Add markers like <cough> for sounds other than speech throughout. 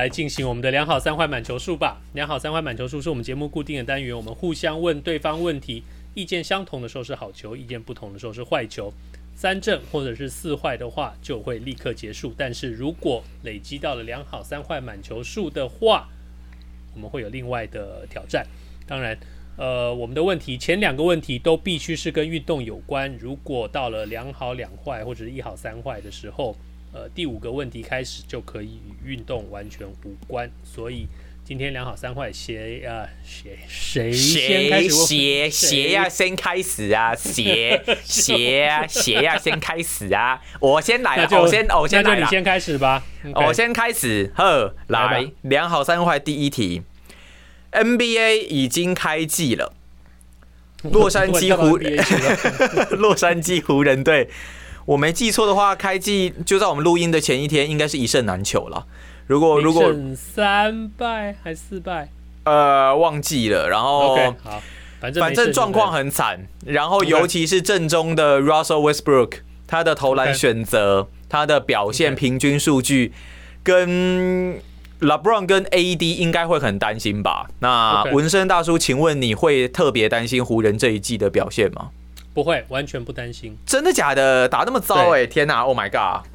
来进行我们的两好三坏满球数吧。两好三坏满球数是我们节目固定的单元，我们互相问对方问题，意见相同的时候是好球，意见不同的时候是坏球。三正或者是四坏的话，就会立刻结束。但是如果累积到了两好三坏满球数的话，我们会有另外的挑战。当然，呃，我们的问题前两个问题都必须是跟运动有关。如果到了两好两坏或者是一好三坏的时候，呃，第五个问题开始就可以与运动完全无关，所以今天两好三坏，谁啊？谁谁先开始？谁谁要先开始啊？鞋鞋 <laughs> 啊？谁要先开始啊？我先来，我先我先来了，你先开始吧。我先开始，呵，来，两好三坏，第一题，NBA 已经开季了，洛杉矶 <laughs> 湖，<laughs> 洛杉矶湖人队。我没记错的话，开季就在我们录音的前一天，应该是一胜难求了。如果如果三败还是四败，呃，忘记了。然后，okay, 好，反正反正状况很惨。然后尤其是正中的 Russell Westbrook，他的投篮选择，他的表现平均数据，跟 LeBron 跟 AD 应该会很担心吧？那纹身大叔，请问你会特别担心湖人这一季的表现吗？不会，完全不担心。真的假的？打那么糟哎、欸！天哪！Oh my god！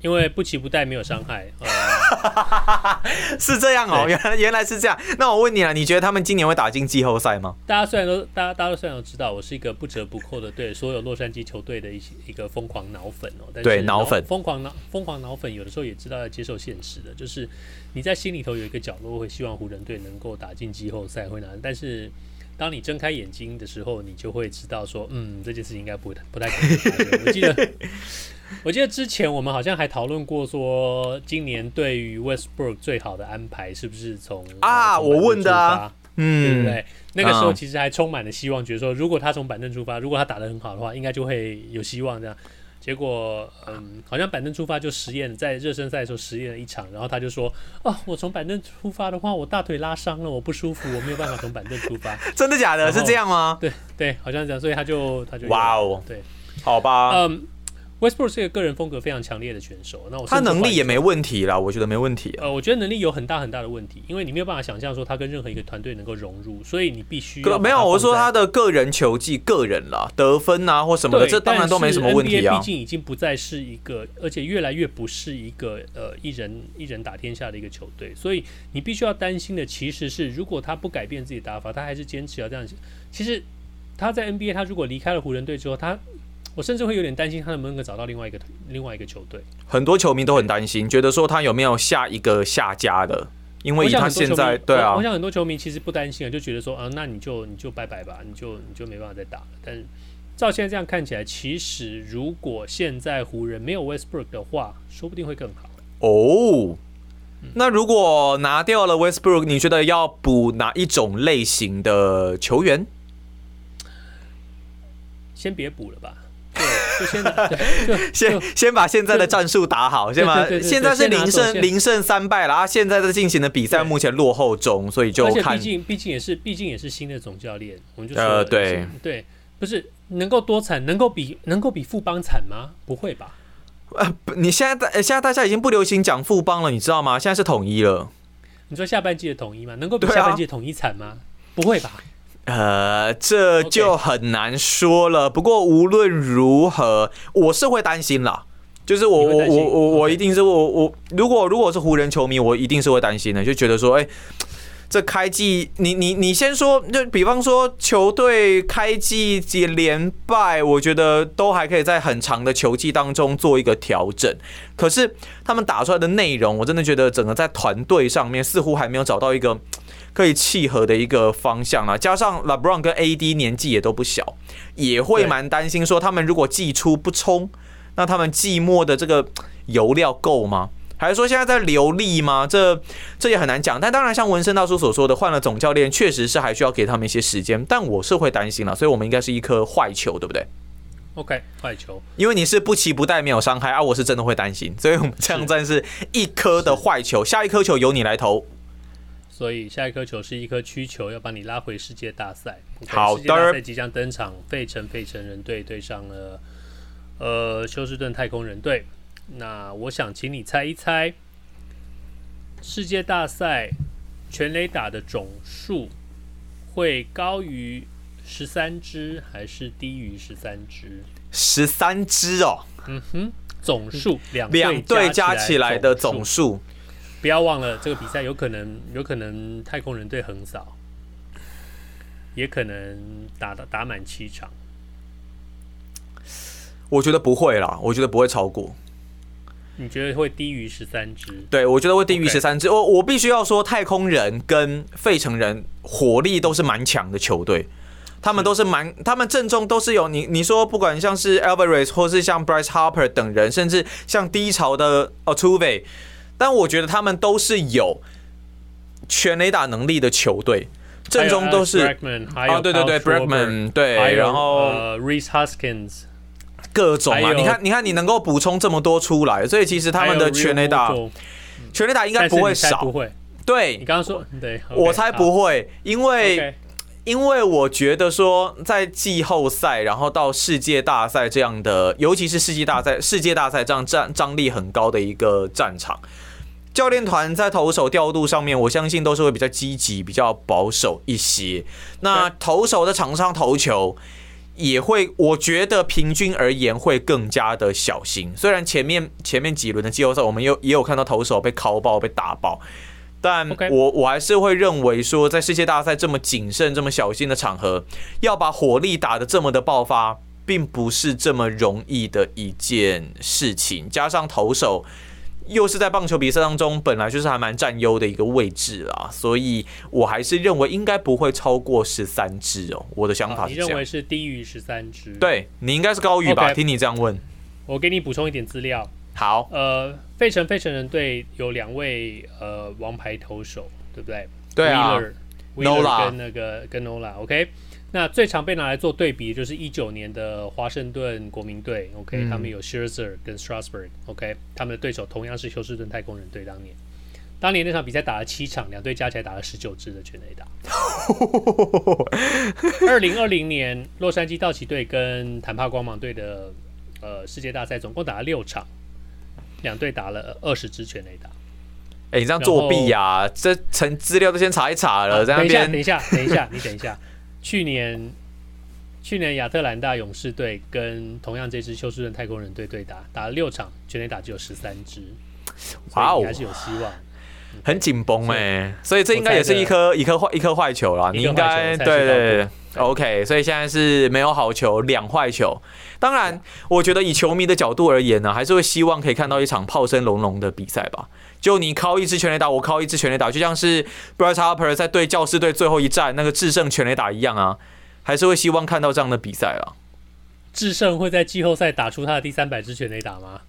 因为不期不带，没有伤害。呃、<laughs> 是这样哦，原来原来是这样。那我问你了，你觉得他们今年会打进季后赛吗？大家虽然都大家大家都虽然都知道，我是一个不折不扣的对所有洛杉矶球队的一些一个疯狂脑粉哦。对，脑粉，疯狂脑疯狂脑粉，有的时候也知道要接受现实的，就是你在心里头有一个角落会希望湖人队能够打进季后赛，会拿，但是。当你睁开眼睛的时候，你就会知道说，嗯，这件事情应该不不太可能。我记得，<laughs> 我记得之前我们好像还讨论过，说今年对于 Westbrook 最好的安排是不是从啊？我问的啊，嗯，对不对？那个时候其实还充满了希望，觉得说如果他从板凳出发，如果他打得很好的话，应该就会有希望这样。结果，嗯，好像板凳出发就实验，在热身赛的时候实验了一场，然后他就说：“哦，我从板凳出发的话，我大腿拉伤了，我不舒服，我没有办法从板凳出发。”真的假的？是这样吗？对对，好像这样，所以他就他就哇哦，对，好吧，嗯。Westbrook 是一个个人风格非常强烈的选手，那我他能力也没问题啦，我觉得没问题啊。呃，我觉得能力有很大很大的问题，因为你没有办法想象说他跟任何一个团队能够融入，所以你必须没有。我说他的个人球技、个人啦，得分啊或什么的，这当然都没什么问题啊。毕竟已经不再是一个，而且越来越不是一个呃一人一人打天下的一个球队，所以你必须要担心的其实是，如果他不改变自己打法，他还是坚持要这样。其实他在 NBA，他如果离开了湖人队之后，他。我甚至会有点担心他能不能够找到另外一个另外一个球队。很多球迷都很担心，觉得说他有没有下一个下家的，因为他现在对啊，我想很多球迷其实不担心啊，就觉得说啊，那你就你就拜拜吧，你就你就没办法再打了。但是照现在这样看起来，其实如果现在湖人没有 Westbrook 的话，说不定会更好。哦，那如果拿掉了 Westbrook，你觉得要补哪一种类型的球员？先别补了吧。就先 <laughs> 就先先把现在的战术打好，先把现在是零胜零胜三败了啊！现在在进行的比赛目前落后中，所以就看。毕竟毕竟也是毕竟也是新的总教练，我们就呃对对，不是能够多惨，能够比能够比富邦惨吗？不会吧？呃，你现在大现在大家已经不流行讲富邦了，你知道吗？现在是统一了。你说下半季的统一吗？能够比下半季的统一惨吗？不会吧？呃，这就很难说了。不过无论如何，我是会担心啦。就是我我我我我一定是我我如果如果是湖人球迷，我一定是会担心的，就觉得说，哎，这开季你你你先说，就比方说球队开季几连败，我觉得都还可以在很长的球季当中做一个调整。可是他们打出来的内容，我真的觉得整个在团队上面似乎还没有找到一个。可以契合的一个方向啊，加上 LeBron 跟 AD 年纪也都不小，也会蛮担心说他们如果季初不冲，那他们季末的这个油料够吗？还是说现在在流力吗？这这也很难讲。但当然，像文森大叔所说的，换了总教练，确实是还需要给他们一些时间。但我是会担心了，所以我们应该是一颗坏球，对不对？OK，坏球。因为你是不期不待，没有伤害啊，我是真的会担心。所以我们这样算是一颗的坏球，下一颗球由你来投。所以下一颗球是一颗曲球，要把你拉回世界大赛。Okay, 好，世界大赛即将登场，费城费城人队对上了呃休斯顿太空人队。那我想请你猜一猜，世界大赛全垒打的总数会高于十三支还是低于十三支？十三支哦。嗯哼，总数两两队加起来的总数。不要忘了，这个比赛有可能有可能太空人队横扫，也可能打打打满七场。我觉得不会啦，我觉得不会超过。你觉得会低于十三支？对，我觉得会低于十三支。我我必须要说，太空人跟费城人火力都是蛮强的球队，他们都是蛮，他们阵中都是有你你说，不管像是 Alvarez 或是像 Bryce Harper 等人，甚至像低潮的 Altuve。但我觉得他们都是有全垒打能力的球队，阵中都是啊，对对对，Brackman 对，然后 Reese Huskins 各种啊，你看你看你能够补充这么多出来，所以其实他们的全垒打全垒打应该不会少，不会。对，你刚刚说对，我猜不会，因为因为我觉得说在季后赛，然后到世界大赛这样的，尤其是世界大赛世界大赛这样战张力很高的一个战场。教练团在投手调度上面，我相信都是会比较积极、比较保守一些。那投手的场上投球也会，我觉得平均而言会更加的小心。虽然前面前面几轮的季后赛，我们有也有看到投手被敲爆、被打爆，但我我还是会认为说，在世界大赛这么谨慎、这么小心的场合，要把火力打得这么的爆发，并不是这么容易的一件事情。加上投手。又是在棒球比赛当中，本来就是还蛮占优的一个位置啊，所以我还是认为应该不会超过十三支哦。我的想法是这样，你认为是低于十三支？对，你应该是高于吧？Okay. 听你这样问，我给你补充一点资料。好，呃，费城费城人队有两位呃王牌投手，对不对？对啊，Wheeler 跟那个跟 Nola，OK。那最常被拿来做对比，就是一九年的华盛顿国民队，OK，、嗯、他们有 Scherzer 跟 Strasburg，OK，、okay? 他们的对手同样是休斯顿太空人队。当年，当年那场比赛打了七场，两队加起来打了十九支的全垒打。二零二零年，洛杉矶道奇队跟坦帕光芒队的呃世界大赛总共打了六场，两队打了二十支全垒打。哎、欸，你这样作弊呀、啊？这成资料都先查一查了，在那边。等一下，等一下，等一下，你等一下。去年，去年亚特兰大勇士队跟同样这支休斯顿太空人队对打，打了六场，全垒打只有十三支，哇哦，还是有希望，很紧绷哎，所以这应该也是一颗一颗坏一颗坏球啦。你应该对对对，OK，所以现在是没有好球，两坏球。当然，我觉得以球迷的角度而言呢，还是会希望可以看到一场炮声隆隆的比赛吧。就你靠一支全垒打，我靠一支全垒打，就像是 Bryce Harper 在对教士队最后一战那个制胜全垒打一样啊，还是会希望看到这样的比赛啊。致胜会在季后赛打出他的第三百支全垒打吗？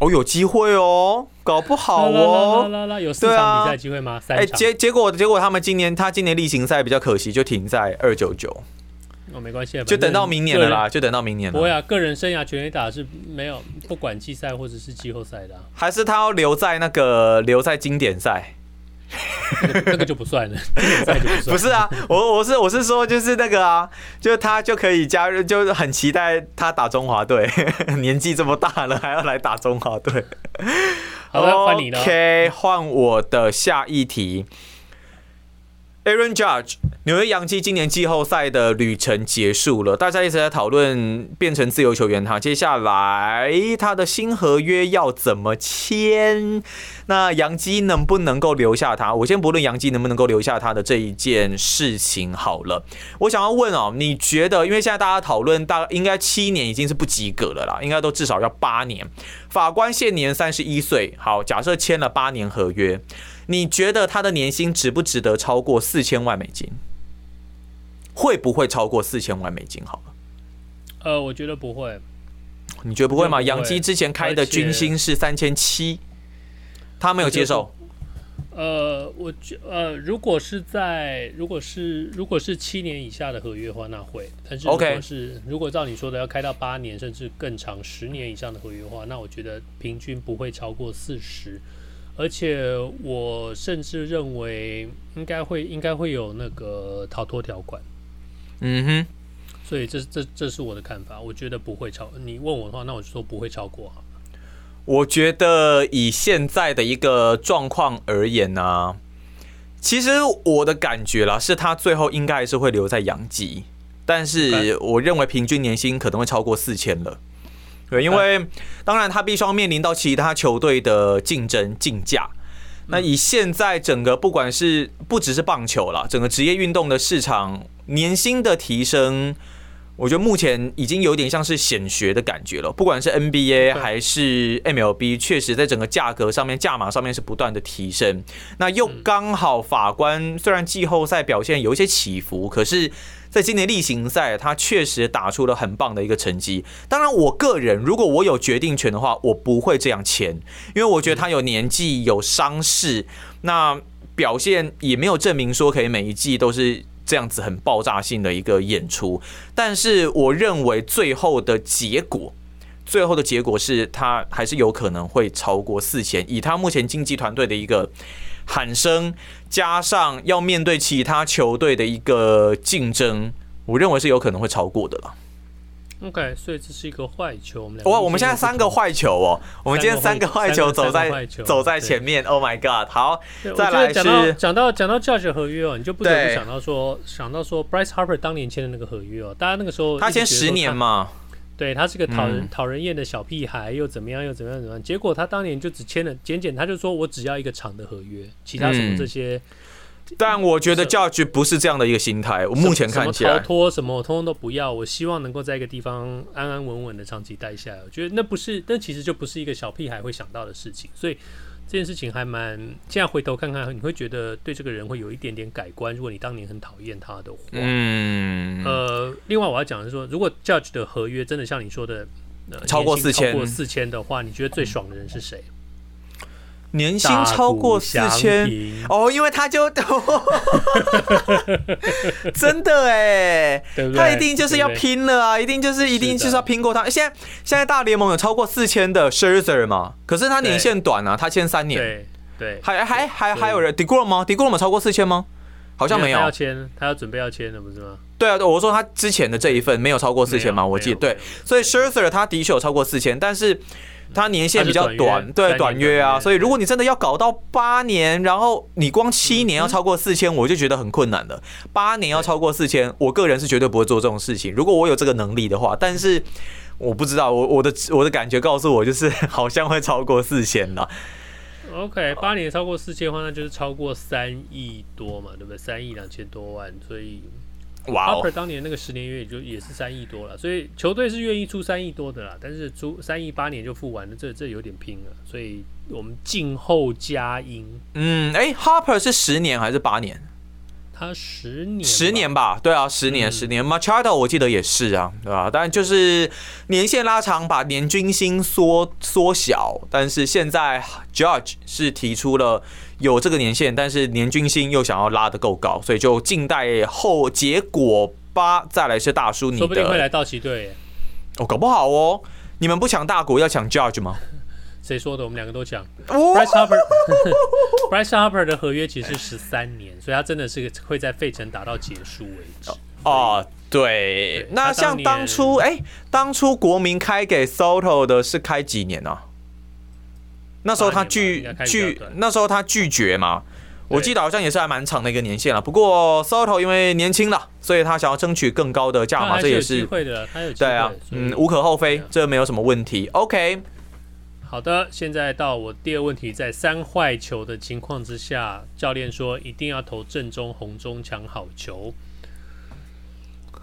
哦，有机会哦，搞不好哦。啦啦啦，有四场比赛机会吗？哎，结结果结果他们今年他今年例行赛比较可惜，就停在二九九。哦，没关系，就等到明年了啦，就等到明年了。不会啊，个人生涯全垒打是没有不管季赛或者是季后赛的，啊，还是他要留在那个留在经典赛，那个，那个就不算了，不算。不是啊，我我是我是说就是那个啊，就他就可以加入，就是很期待他打中华队，<laughs> 年纪这么大了还要来打中华队。好的，换你了。OK，换我的下一题。Aaron Judge，纽约洋基今年季后赛的旅程结束了，大家一直在讨论变成自由球员他接下来他的新合约要怎么签？那杨基能不能够留下他？我先不论杨基能不能够留下他的这一件事情好了，我想要问哦，你觉得？因为现在大家讨论大应该七年已经是不及格了啦，应该都至少要八年。法官现年三十一岁，好，假设签了八年合约。你觉得他的年薪值不值得超过四千万美金？会不会超过四千万美金？好了，呃，我觉得不会。你觉得不会吗？洋基之前开的军薪是三千七，他没有接受。呃，我觉呃，如果是在如果是如果是七年以下的合约的话，那会。但是如果是 Okay. 如果照你说的要开到八年甚至更长十年以上的合约的话，那我觉得平均不会超过四十。而且我甚至认为应该会应该会有那个逃脱条款。嗯哼。所以这这这是我的看法，我觉得不会超。你问我的话，那我就说不会超过哈。我觉得以现在的一个状况而言呢、啊，其实我的感觉啦，是他最后应该还是会留在洋基，但是我认为平均年薪可能会超过四千了。对，因为当然他必须要面临到其他球队的竞争竞价。那以现在整个不管是不只是棒球了，整个职业运动的市场年薪的提升。我觉得目前已经有点像是显学的感觉了，不管是 NBA 还是 MLB，确实在整个价格上面、价码上面是不断的提升。那又刚好法官虽然季后赛表现有一些起伏，可是在今年例行赛，他确实打出了很棒的一个成绩。当然，我个人如果我有决定权的话，我不会这样签，因为我觉得他有年纪、有伤势，那表现也没有证明说可以每一季都是。这样子很爆炸性的一个演出，但是我认为最后的结果，最后的结果是他还是有可能会超过四千。以他目前经纪团队的一个喊声，加上要面对其他球队的一个竞争，我认为是有可能会超过的了。OK，所以这是一个坏球。我们哇，我们现在三个坏球哦，我们今天三个坏球走在走在前面。Oh my god！好，再来是讲到讲到 Judge 合约哦，你就不得不想到说想到说 Bryce Harper 当年签的那个合约哦，大家那个时候他签十年嘛，对他是个讨人讨人厌的小屁孩，又怎么样又怎么样怎么样，结果他当年就只签了简简，他就说我只要一个长的合约，其他什么这些。但我觉得 Judge 不是这样的一个心态。我目前看起来，逃脱什么我通通都不要。我希望能够在一个地方安安稳稳的长期待下来。我觉得那不是，那其实就不是一个小屁孩会想到的事情。所以这件事情还蛮……现在回头看看，你会觉得对这个人会有一点点改观。如果你当年很讨厌他的话，嗯，呃，另外我要讲的是说，如果 Judge 的合约真的像你说的，呃，超过四千，超过四千的话，你觉得最爽的人是谁？年薪超过四千哦，因为他就 <laughs> 真的哎，他一定就是要拼了啊，一定就是一定就是要拼过他。现在现在大联盟有超过四千的 Scherzer 嘛？可是他年限短啊，他签三年。对对，还还还还有人 DeGrom 吗？DeGrom 有超过四千吗？好像没有。他要签，他要准备要签的不是吗？对啊，我说他之前的这一份没有超过四千嘛？我记得对，所以 Scherzer 他的确有超过四千，但是。他年限比较短，对短约啊，所以如果你真的要搞到八年，然后你光七年要超过四千，我就觉得很困难了。八年要超过四千，我个人是绝对不会做这种事情。如果我有这个能力的话，但是我不知道，我我的我的感觉告诉我，就是 <laughs> 好像会超过四千了。OK，八年超过四千的话，那就是超过三亿多嘛，对不对？三亿两千多万，所以。哇哦！当年那个十年约也就也是三亿多了，所以球队是愿意出三亿多的啦。但是出三亿八年就付完了，这这有点拼了。所以我们静候佳音。嗯，哎、欸、，Harper 是十年还是八年？他十年，十年吧？对啊，十年，十年。嗯、Machado 我记得也是啊，对吧？但就是年限拉长，把年均薪缩缩小。但是现在 Judge 是提出了。有这个年限，但是年均薪又想要拉得够高，所以就静待后结果吧。再来是大叔，你的说不定会来道奇队。哦，搞不好哦。你们不抢大谷，要抢 Judge 吗？谁说的？我们两个都讲。Bryce Harper，Bryce <laughs> Harper 的合约其实是十三年，所以他真的是会在费城打到结束为止。哦，对。对那像当初，哎、欸，当初国民开给 Soto 的是开几年呢、啊？那时候他拒拒，那时候他拒绝嘛，我记得好像也是还蛮长的一个年限了。不过 Soto 因为年轻了，所以他想要争取更高的价码，这也是会的。他有对啊，嗯，无可厚非，这没有什么问题。OK，好的，现在到我第二问题，在三坏球的情况之下，教练说一定要投正中红中抢好球。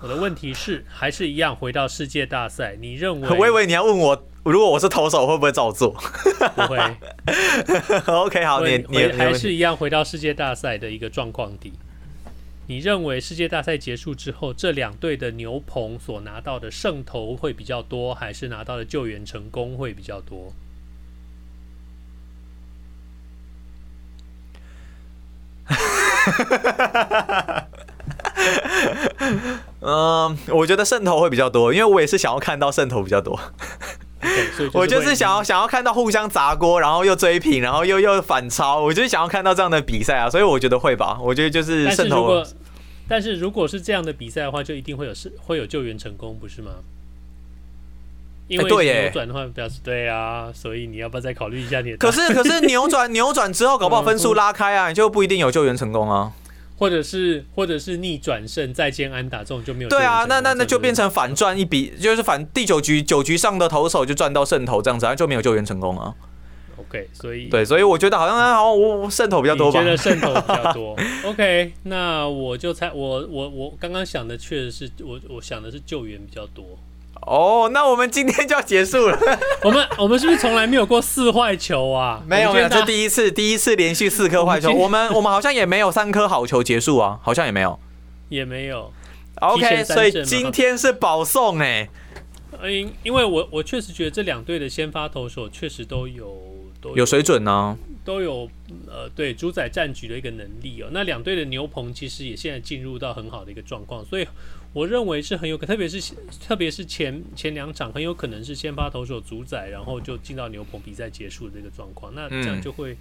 我的问题是，还是一样回到世界大赛，你认为？<laughs> 我以为你要问我。如果我是投手，会不会照做？不会。<laughs> OK，好，你你还是一样回到世界大赛的一个状况底。你认为世界大赛结束之后，这两队的牛棚所拿到的胜投会比较多，还是拿到的救援成功会比较多？<laughs> 嗯，我觉得渗透会比较多，因为我也是想要看到渗透比较多。Okay, 我就是想要想要看到互相砸锅，然后又追平，然后又又反超，我就是想要看到这样的比赛啊，所以我觉得会吧。我觉得就是渗透。但是如果是这样的比赛的话，就一定会有是会有救援成功，不是吗？因为扭转的话表示对啊，所以你要不要再考虑一下你的？可是可 <laughs> 是扭转扭转之后，搞不好分数拉开啊，你就不一定有救援成功啊。或者是或者是逆转胜再见安打这种就没有对啊，那那那就变成反赚一笔，就是反第九局九局上的投手就赚到胜投这样子，就没有救援成功啊。OK，所以对，所以我觉得好像好像我胜投比较多吧。觉得胜投比较多。<laughs> OK，那我就猜我我我刚刚想的确实是我我想的是救援比较多。哦，oh, 那我们今天就要结束了。<laughs> 我们我们是不是从来没有过四坏球啊？没有没有，这第一次，第一次连续四颗坏球。我们我们好像也没有三颗好球结束啊，好像也没有，也没有。OK，所以今天是保送哎。因因为我我确实觉得这两队的先发投手确实都有都有，有水准呢、啊，都有呃对主宰战局的一个能力哦。那两队的牛棚其实也现在进入到很好的一个状况，所以。我认为是很有可，特别是特别是前前两场很有可能是先发投手主宰，然后就进到牛棚比赛结束的这个状况，那这样就会，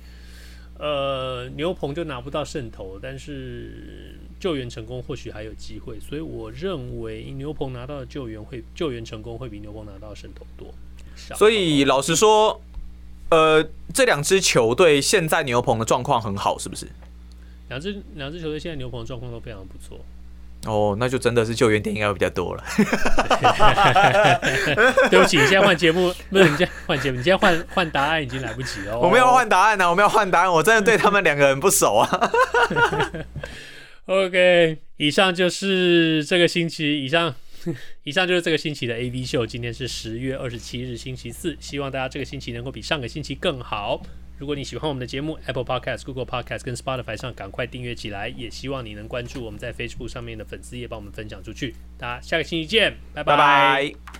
呃，牛棚就拿不到胜投，但是救援成功或许还有机会，所以我认为牛棚拿到的救援会救援成功会比牛棚拿到的胜投多。所以老实说，呃，这两支球队现在牛棚的状况很好，是不是？两支两支球队现在牛棚的状况都非常不错。哦，那就真的是救援点应该会比较多了。<laughs> 对不起，你现在换节目，不是你现在换节目，你现在换换答案已经来不及了。我们要换答案呢、啊，我们要换答案，我真的对他们两个人不熟啊。<laughs> OK，以上就是这个星期，以上 <laughs> 以上就是这个星期的 AV 秀。今天是十月二十七日，星期四，希望大家这个星期能够比上个星期更好。如果你喜欢我们的节目，Apple Podcast、Google Podcast 跟 Spotify 上赶快订阅起来，也希望你能关注我们在 Facebook 上面的粉丝页，帮我们分享出去。大家下个星期见，拜拜。拜拜。